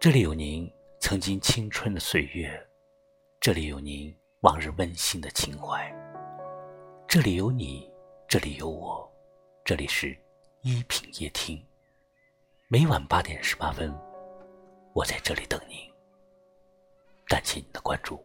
这里有您曾经青春的岁月，这里有您往日温馨的情怀，这里有你，这里有我，这里是一品夜听。每晚八点十八分，我在这里等您。感谢您的关注。